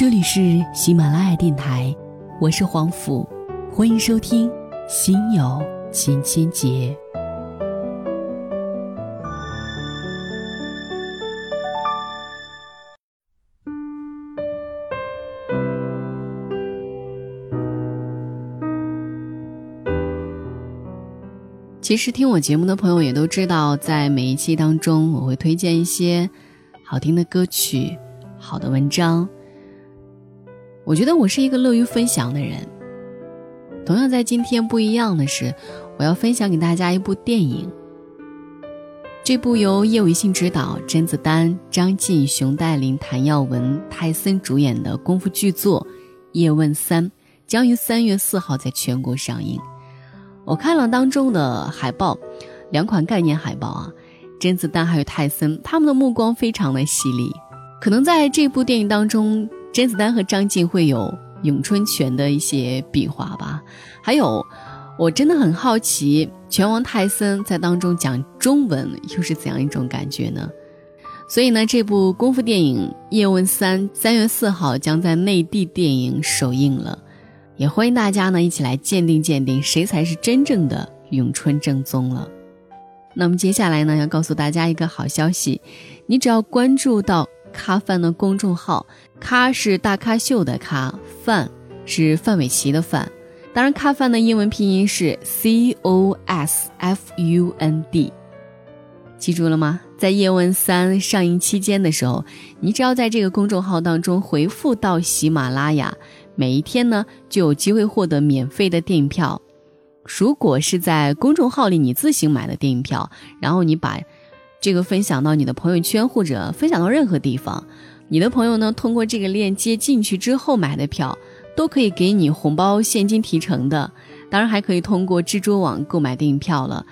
这里是喜马拉雅电台，我是黄甫，欢迎收听《心有千千结》。其实听我节目的朋友也都知道，在每一期当中，我会推荐一些好听的歌曲、好的文章。我觉得我是一个乐于分享的人。同样，在今天不一样的是，我要分享给大家一部电影。这部由叶伟信执导、甄子丹、张晋、熊黛林、谭耀文、泰森主演的功夫巨作《叶问三》，将于三月四号在全国上映。我看了当中的海报，两款概念海报啊，甄子丹还有泰森，他们的目光非常的犀利。可能在这部电影当中，甄子丹和张晋会有咏春拳的一些比划吧。还有，我真的很好奇，拳王泰森在当中讲中文又是怎样一种感觉呢？所以呢，这部功夫电影《叶问三》三月四号将在内地电影首映了。也欢迎大家呢一起来鉴定鉴定谁才是真正的咏春正宗了。那么接下来呢要告诉大家一个好消息，你只要关注到咖饭的公众号，咖是大咖秀的咖，饭是范玮琪的范。当然，咖饭的英文拼音是 C O S F U N D，记住了吗？在《叶问三》上映期间的时候，你只要在这个公众号当中回复到喜马拉雅。每一天呢，就有机会获得免费的电影票。如果是在公众号里你自行买的电影票，然后你把这个分享到你的朋友圈或者分享到任何地方，你的朋友呢通过这个链接进去之后买的票，都可以给你红包现金提成的。当然还可以通过蜘蛛网购买电影票了。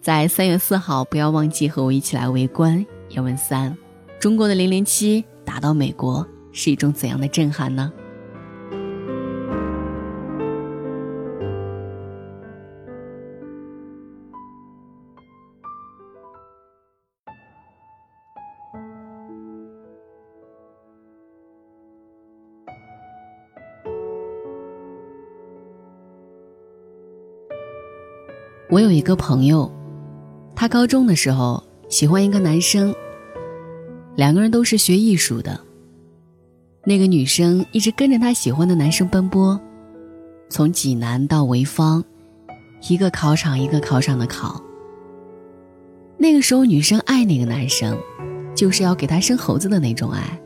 在三月四号，不要忘记和我一起来围观《叶问三》。中国的零零七打到美国是一种怎样的震撼呢？我有一个朋友，他高中的时候喜欢一个男生，两个人都是学艺术的。那个女生一直跟着他喜欢的男生奔波，从济南到潍坊，一个考场一个考场的考。那个时候，女生爱那个男生，就是要给他生猴子的那种爱。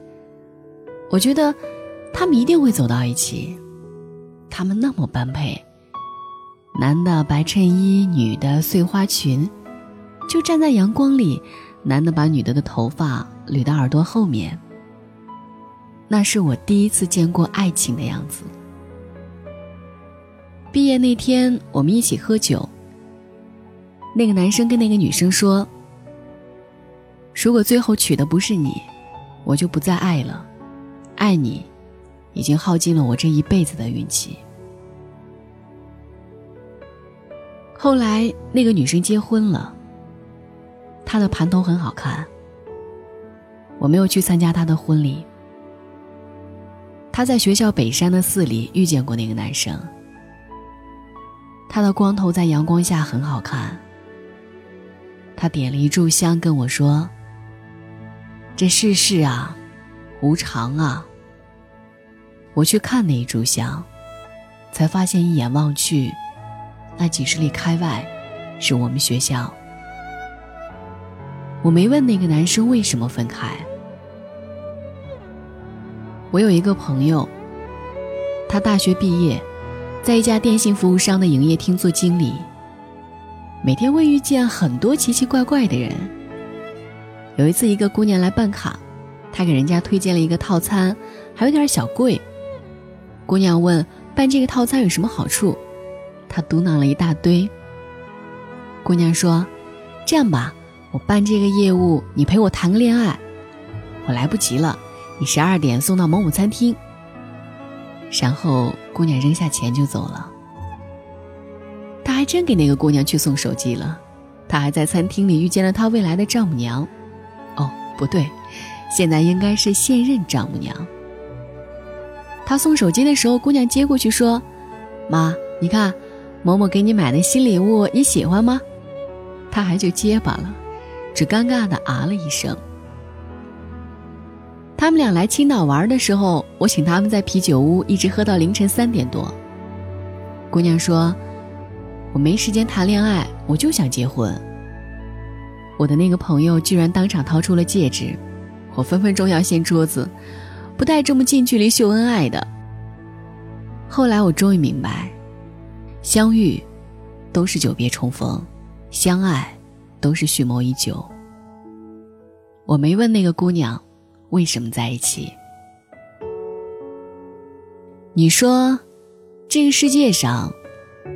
我觉得，他们一定会走到一起，他们那么般配。男的白衬衣，女的碎花裙，就站在阳光里。男的把女的的头发捋到耳朵后面。那是我第一次见过爱情的样子。毕业那天，我们一起喝酒。那个男生跟那个女生说：“如果最后娶的不是你，我就不再爱了。爱你，已经耗尽了我这一辈子的运气。”后来，那个女生结婚了。她的盘头很好看。我没有去参加她的婚礼。她在学校北山的寺里遇见过那个男生。他的光头在阳光下很好看。他点了一炷香跟我说：“这世事啊，无常啊。”我去看那一炷香，才发现一眼望去。那几十里开外，是我们学校。我没问那个男生为什么分开。我有一个朋友，他大学毕业，在一家电信服务商的营业厅做经理，每天会遇见很多奇奇怪怪的人。有一次，一个姑娘来办卡，他给人家推荐了一个套餐，还有点小贵。姑娘问：“办这个套餐有什么好处？”他嘟囔了一大堆。姑娘说：“这样吧，我办这个业务，你陪我谈个恋爱。我来不及了，你十二点送到某某餐厅。”然后姑娘扔下钱就走了。他还真给那个姑娘去送手机了。他还在餐厅里遇见了他未来的丈母娘。哦，不对，现在应该是现任丈母娘。他送手机的时候，姑娘接过去说：“妈，你看，某某给你买的新礼物，你喜欢吗？”他还就结巴了，只尴尬的啊了一声。他们俩来青岛玩的时候，我请他们在啤酒屋一直喝到凌晨三点多。姑娘说：“我没时间谈恋爱，我就想结婚。”我的那个朋友居然当场掏出了戒指，我分分钟要掀桌子。不带这么近距离秀恩爱的。后来我终于明白，相遇都是久别重逢，相爱都是蓄谋已久。我没问那个姑娘为什么在一起。你说，这个世界上，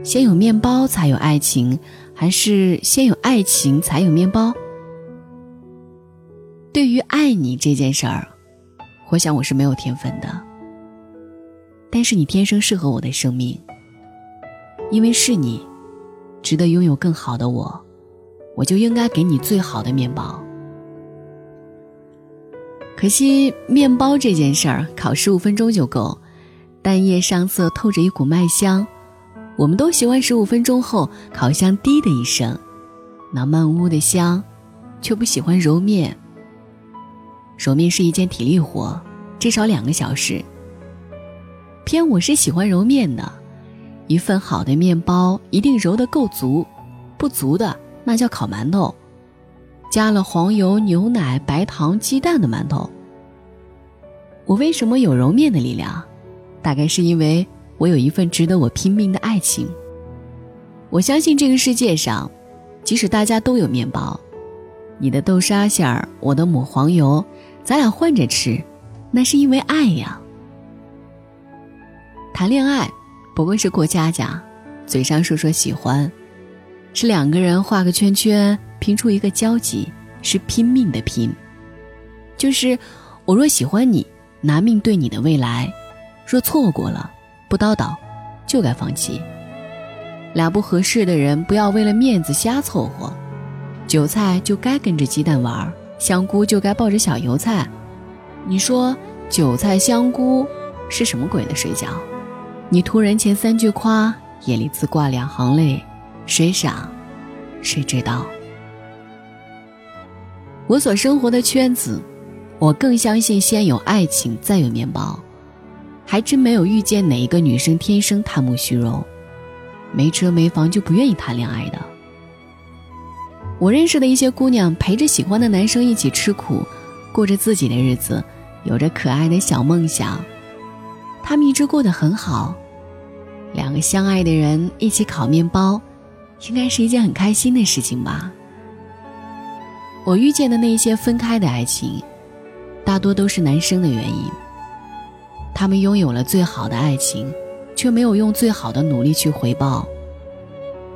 先有面包才有爱情，还是先有爱情才有面包？对于爱你这件事儿。我想我是没有天分的，但是你天生适合我的生命，因为是你，值得拥有更好的我，我就应该给你最好的面包。可惜面包这件事儿，烤十五分钟就够，蛋液上色，透着一股麦香，我们都喜欢十五分钟后烤箱滴的一声，那漫屋的香，却不喜欢揉面。揉面是一件体力活，至少两个小时。偏我是喜欢揉面的，一份好的面包一定揉得够足，不足的那叫烤馒头，加了黄油、牛奶、白糖、鸡蛋的馒头。我为什么有揉面的力量？大概是因为我有一份值得我拼命的爱情。我相信这个世界上，即使大家都有面包，你的豆沙馅儿，我的抹黄油。咱俩换着吃，那是因为爱呀。谈恋爱不过是过家家，嘴上说说喜欢，是两个人画个圈圈拼出一个交集，是拼命的拼。就是我若喜欢你，拿命对你的未来；若错过了，不叨叨，就该放弃。俩不合适的人，不要为了面子瞎凑合。韭菜就该跟着鸡蛋玩。香菇就该抱着小油菜，你说韭菜香菇是什么鬼的水饺？你图人前三句夸，眼里自挂两行泪，谁傻，谁知道？我所生活的圈子，我更相信先有爱情，再有面包。还真没有遇见哪一个女生天生贪慕虚荣，没车没房就不愿意谈恋爱的。我认识的一些姑娘陪着喜欢的男生一起吃苦，过着自己的日子，有着可爱的小梦想，他们一直过得很好。两个相爱的人一起烤面包，应该是一件很开心的事情吧。我遇见的那些分开的爱情，大多都是男生的原因。他们拥有了最好的爱情，却没有用最好的努力去回报。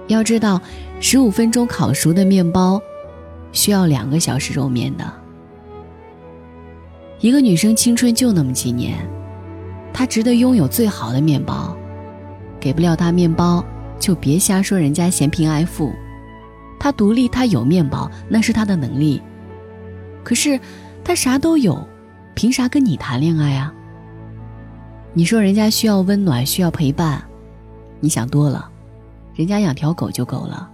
要知道，十五分钟烤熟的面包，需要两个小时揉面的。一个女生青春就那么几年，她值得拥有最好的面包。给不了他面包，就别瞎说人家嫌贫爱富。他独立，他有面包，那是他的能力。可是，他啥都有，凭啥跟你谈恋爱啊？你说人家需要温暖，需要陪伴，你想多了。人家养条狗就够了。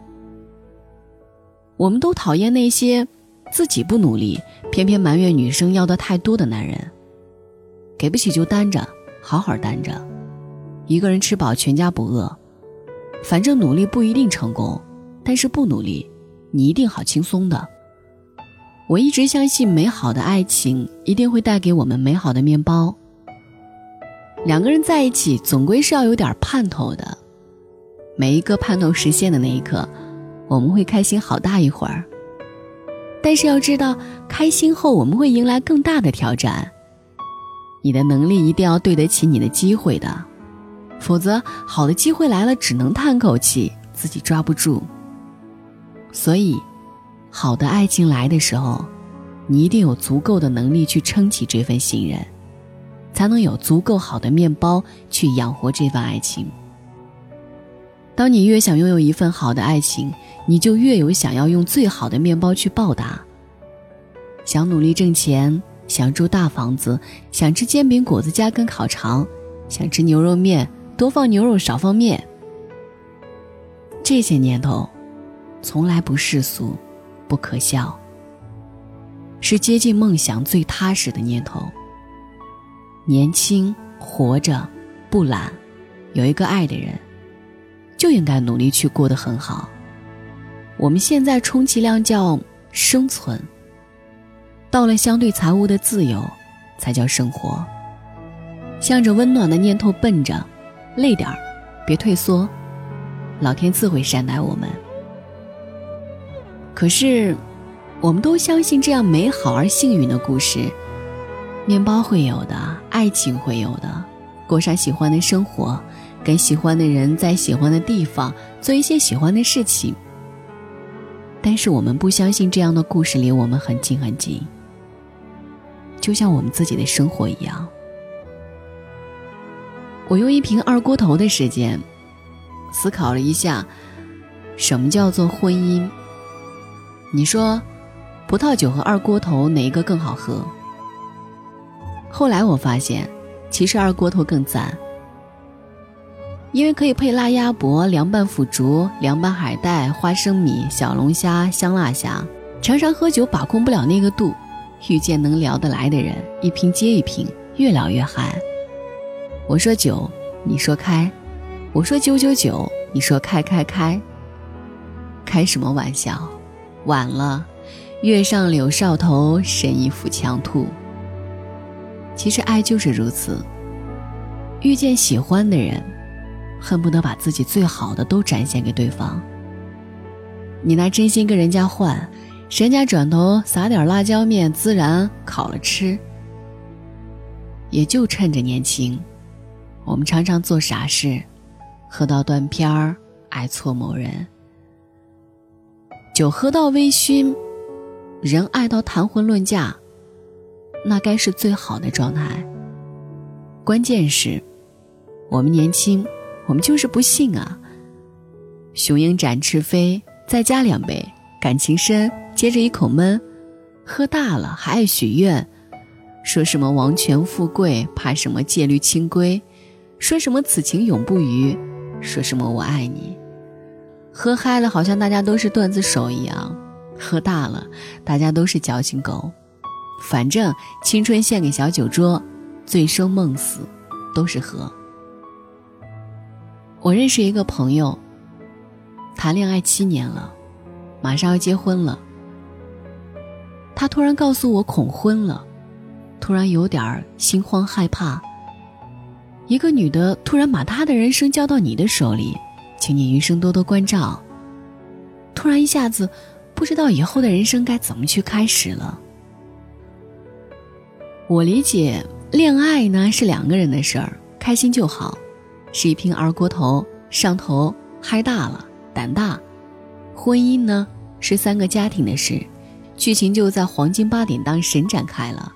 我们都讨厌那些自己不努力，偏偏埋怨女生要的太多的男人。给不起就单着，好好单着，一个人吃饱全家不饿。反正努力不一定成功，但是不努力，你一定好轻松的。我一直相信，美好的爱情一定会带给我们美好的面包。两个人在一起，总归是要有点盼头的。每一个盼头实现的那一刻，我们会开心好大一会儿。但是要知道，开心后我们会迎来更大的挑战。你的能力一定要对得起你的机会的，否则好的机会来了，只能叹口气，自己抓不住。所以，好的爱情来的时候，你一定有足够的能力去撑起这份信任，才能有足够好的面包去养活这份爱情。当你越想拥有一份好的爱情，你就越有想要用最好的面包去报答。想努力挣钱，想住大房子，想吃煎饼果子加根烤肠，想吃牛肉面，多放牛肉少放面。这些念头，从来不世俗，不可笑，是接近梦想最踏实的念头。年轻，活着，不懒，有一个爱的人，就应该努力去过得很好。我们现在充其量叫生存。到了相对财务的自由，才叫生活。向着温暖的念头奔着，累点儿，别退缩，老天自会善待我们。可是，我们都相信这样美好而幸运的故事：面包会有的，爱情会有的，过上喜欢的生活，跟喜欢的人在喜欢的地方做一些喜欢的事情。但是，我们不相信这样的故事离我们很近很近。就像我们自己的生活一样，我用一瓶二锅头的时间思考了一下，什么叫做婚姻？你说，葡萄酒和二锅头哪一个更好喝？后来我发现，其实二锅头更赞，因为可以配辣鸭脖、凉拌腐竹、凉拌海带、花生米、小龙虾、香辣虾。常常喝酒把控不了那个度。遇见能聊得来的人，一瓶接一瓶，越聊越嗨。我说九，你说开；我说九九九，你说开开开。开什么玩笑？晚了，月上柳梢头，神一抚墙兔。其实爱就是如此，遇见喜欢的人，恨不得把自己最好的都展现给对方。你拿真心跟人家换。人家转头撒点辣椒面，孜然烤了吃。也就趁着年轻，我们常常做傻事，喝到断片儿，爱错某人。酒喝到微醺，人爱到谈婚论嫁，那该是最好的状态。关键是，我们年轻，我们就是不信啊。雄鹰展翅飞，再加两杯，感情深。接着一口闷，喝大了还爱许愿，说什么王权富贵，怕什么戒律清规，说什么此情永不渝，说什么我爱你。喝嗨了好像大家都是段子手一样，喝大了大家都是矫情狗。反正青春献给小酒桌，醉生梦死都是喝。我认识一个朋友，谈恋爱七年了，马上要结婚了。他突然告诉我恐婚了，突然有点心慌害怕。一个女的突然把她的人生交到你的手里，请你余生多多关照。突然一下子，不知道以后的人生该怎么去开始了。我理解，恋爱呢是两个人的事儿，开心就好，是一瓶二锅头，上头嗨大了，胆大。婚姻呢是三个家庭的事。剧情就在黄金八点档神展开了。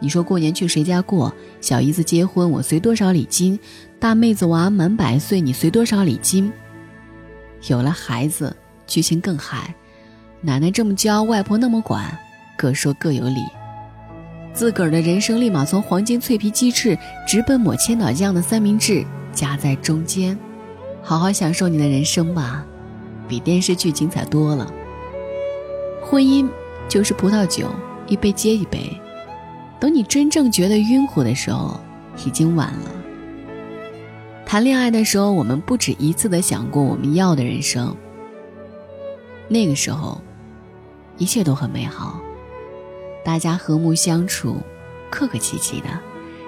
你说过年去谁家过？小姨子结婚我随多少礼金？大妹子娃满百岁你随多少礼金？有了孩子，剧情更嗨。奶奶这么教，外婆那么管，各说各有理。自个儿的人生立马从黄金脆皮鸡翅直奔抹千岛酱的三明治夹在中间。好好享受你的人生吧，比电视剧精彩多了。婚姻就是葡萄酒，一杯接一杯。等你真正觉得晕乎的时候，已经晚了。谈恋爱的时候，我们不止一次的想过我们要的人生。那个时候，一切都很美好，大家和睦相处，客客气气的。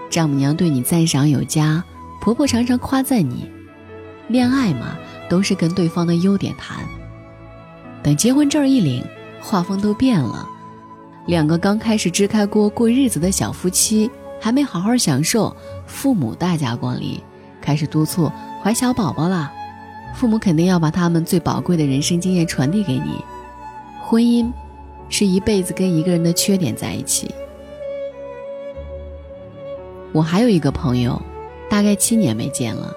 丈母娘对你赞赏有加，婆婆常常夸赞你。恋爱嘛，都是跟对方的优点谈。等结婚证一领。画风都变了，两个刚开始支开锅过日子的小夫妻，还没好好享受父母大驾光临，开始督促怀小宝宝了。父母肯定要把他们最宝贵的人生经验传递给你。婚姻，是一辈子跟一个人的缺点在一起。我还有一个朋友，大概七年没见了，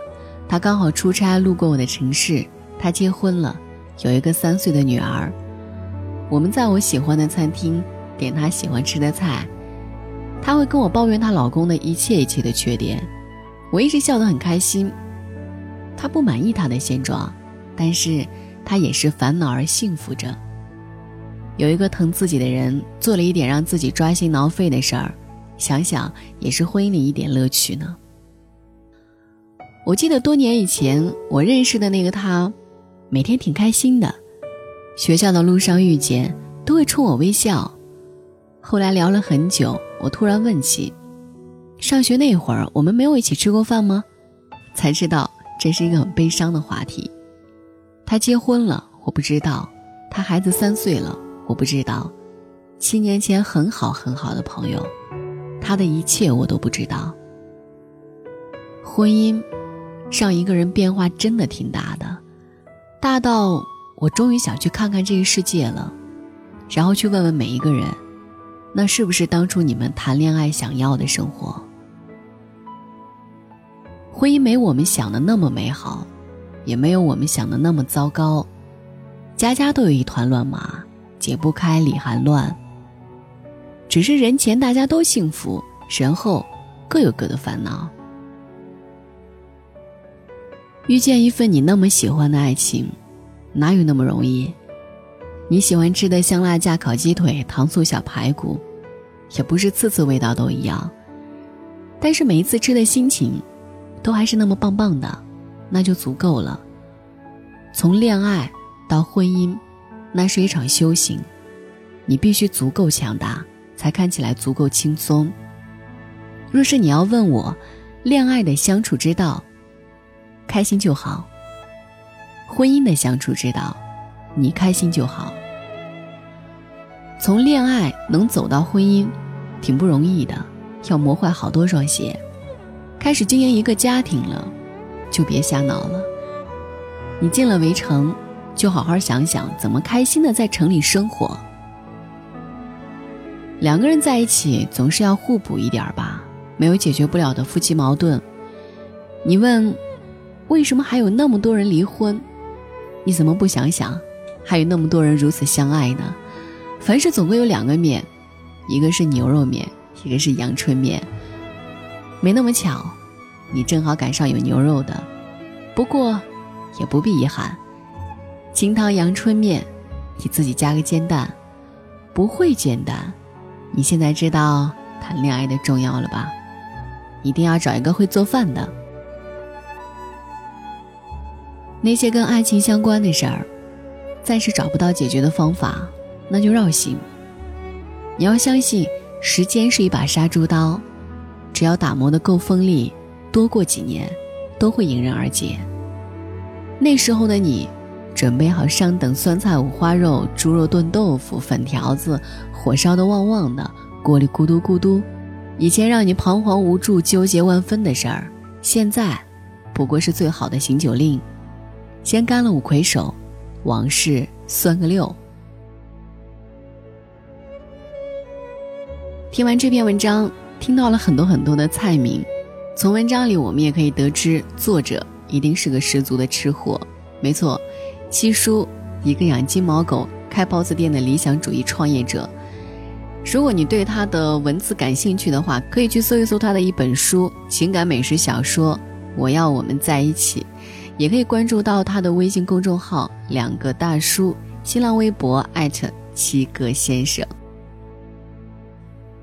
他刚好出差路过我的城市，他结婚了，有一个三岁的女儿。我们在我喜欢的餐厅点她喜欢吃的菜，她会跟我抱怨她老公的一切一切的缺点，我一直笑得很开心。他不满意他的现状，但是他也是烦恼而幸福着。有一个疼自己的人，做了一点让自己抓心挠肺的事儿，想想也是婚姻里一点乐趣呢。我记得多年以前我认识的那个他，每天挺开心的，学校的路上遇见都会冲我微笑。后来聊了很久，我突然问起，上学那会儿我们没有一起吃过饭吗？才知道这是一个很悲伤的话题。他结婚了，我不知道；他孩子三岁了。我不知道，七年前很好很好的朋友，他的一切我都不知道。婚姻，让一个人变化真的挺大的，大到我终于想去看看这个世界了，然后去问问每一个人，那是不是当初你们谈恋爱想要的生活？婚姻没我们想的那么美好，也没有我们想的那么糟糕，家家都有一团乱麻。解不开理还乱。只是人前大家都幸福，人后各有各的烦恼。遇见一份你那么喜欢的爱情，哪有那么容易？你喜欢吃的香辣架烤鸡腿、糖醋小排骨，也不是次次味道都一样。但是每一次吃的心情，都还是那么棒棒的，那就足够了。从恋爱到婚姻。那是一场修行，你必须足够强大，才看起来足够轻松。若是你要问我，恋爱的相处之道，开心就好；婚姻的相处之道，你开心就好。从恋爱能走到婚姻，挺不容易的，要磨坏好多双鞋。开始经营一个家庭了，就别瞎闹了。你进了围城。就好好想想怎么开心的在城里生活。两个人在一起总是要互补一点吧，没有解决不了的夫妻矛盾。你问，为什么还有那么多人离婚？你怎么不想想，还有那么多人如此相爱呢？凡事总归有两个面，一个是牛肉面，一个是阳春面。没那么巧，你正好赶上有牛肉的。不过，也不必遗憾。清汤阳春面，你自己加个煎蛋。不会煎蛋，你现在知道谈恋爱的重要了吧？一定要找一个会做饭的。那些跟爱情相关的事儿，暂时找不到解决的方法，那就绕行。你要相信，时间是一把杀猪刀，只要打磨的够锋利，多过几年，都会迎刃而解。那时候的你。准备好上等酸菜五花肉、猪肉炖豆腐、粉条子，火烧的旺旺的，锅里咕嘟咕嘟。以前让你彷徨无助、纠结万分的事儿，现在不过是最好的醒酒令。先干了五魁首，往事算个六。听完这篇文章，听到了很多很多的菜名，从文章里我们也可以得知，作者一定是个十足的吃货。没错。七叔，一个养金毛狗、开包子店的理想主义创业者。如果你对他的文字感兴趣的话，可以去搜一搜他的一本书《情感美食小说》，我要我们在一起。也可以关注到他的微信公众号“两个大叔”，新浪微博艾特七哥先生。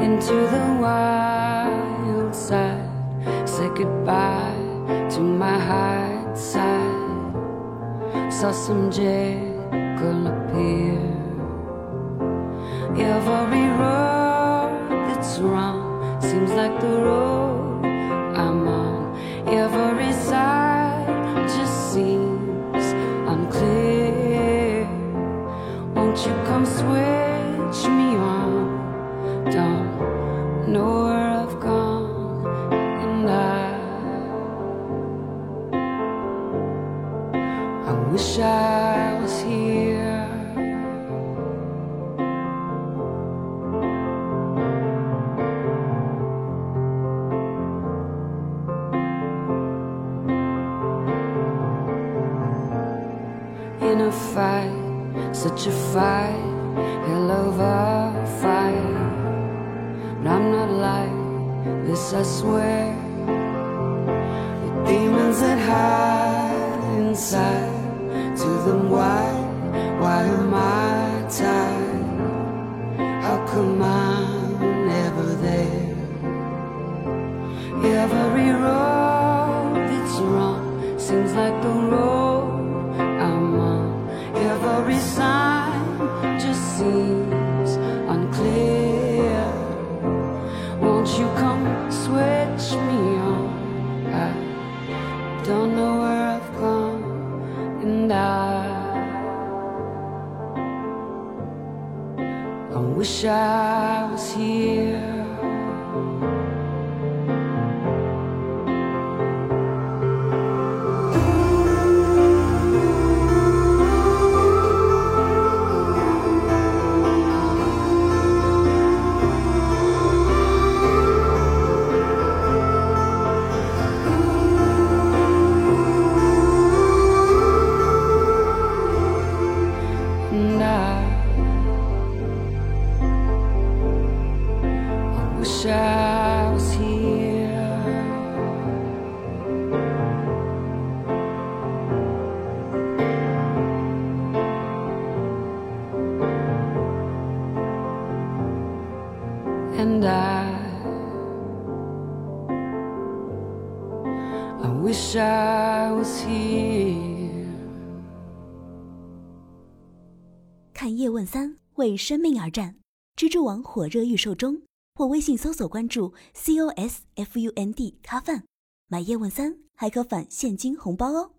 into the wild side. Say goodbye to my hard side. Saw some jackal appear. Every a fight, such a fight, hell of a fight. But I'm not like this, I swear. The demons that hide inside, to them, why, why am I tied? How come I'm never there? Every road that's wrong seems like the road and 为生命而战，蜘蛛网火热预售中，或微信搜索关注 C O S F U N D 咖饭，买叶问三还可返现金红包哦。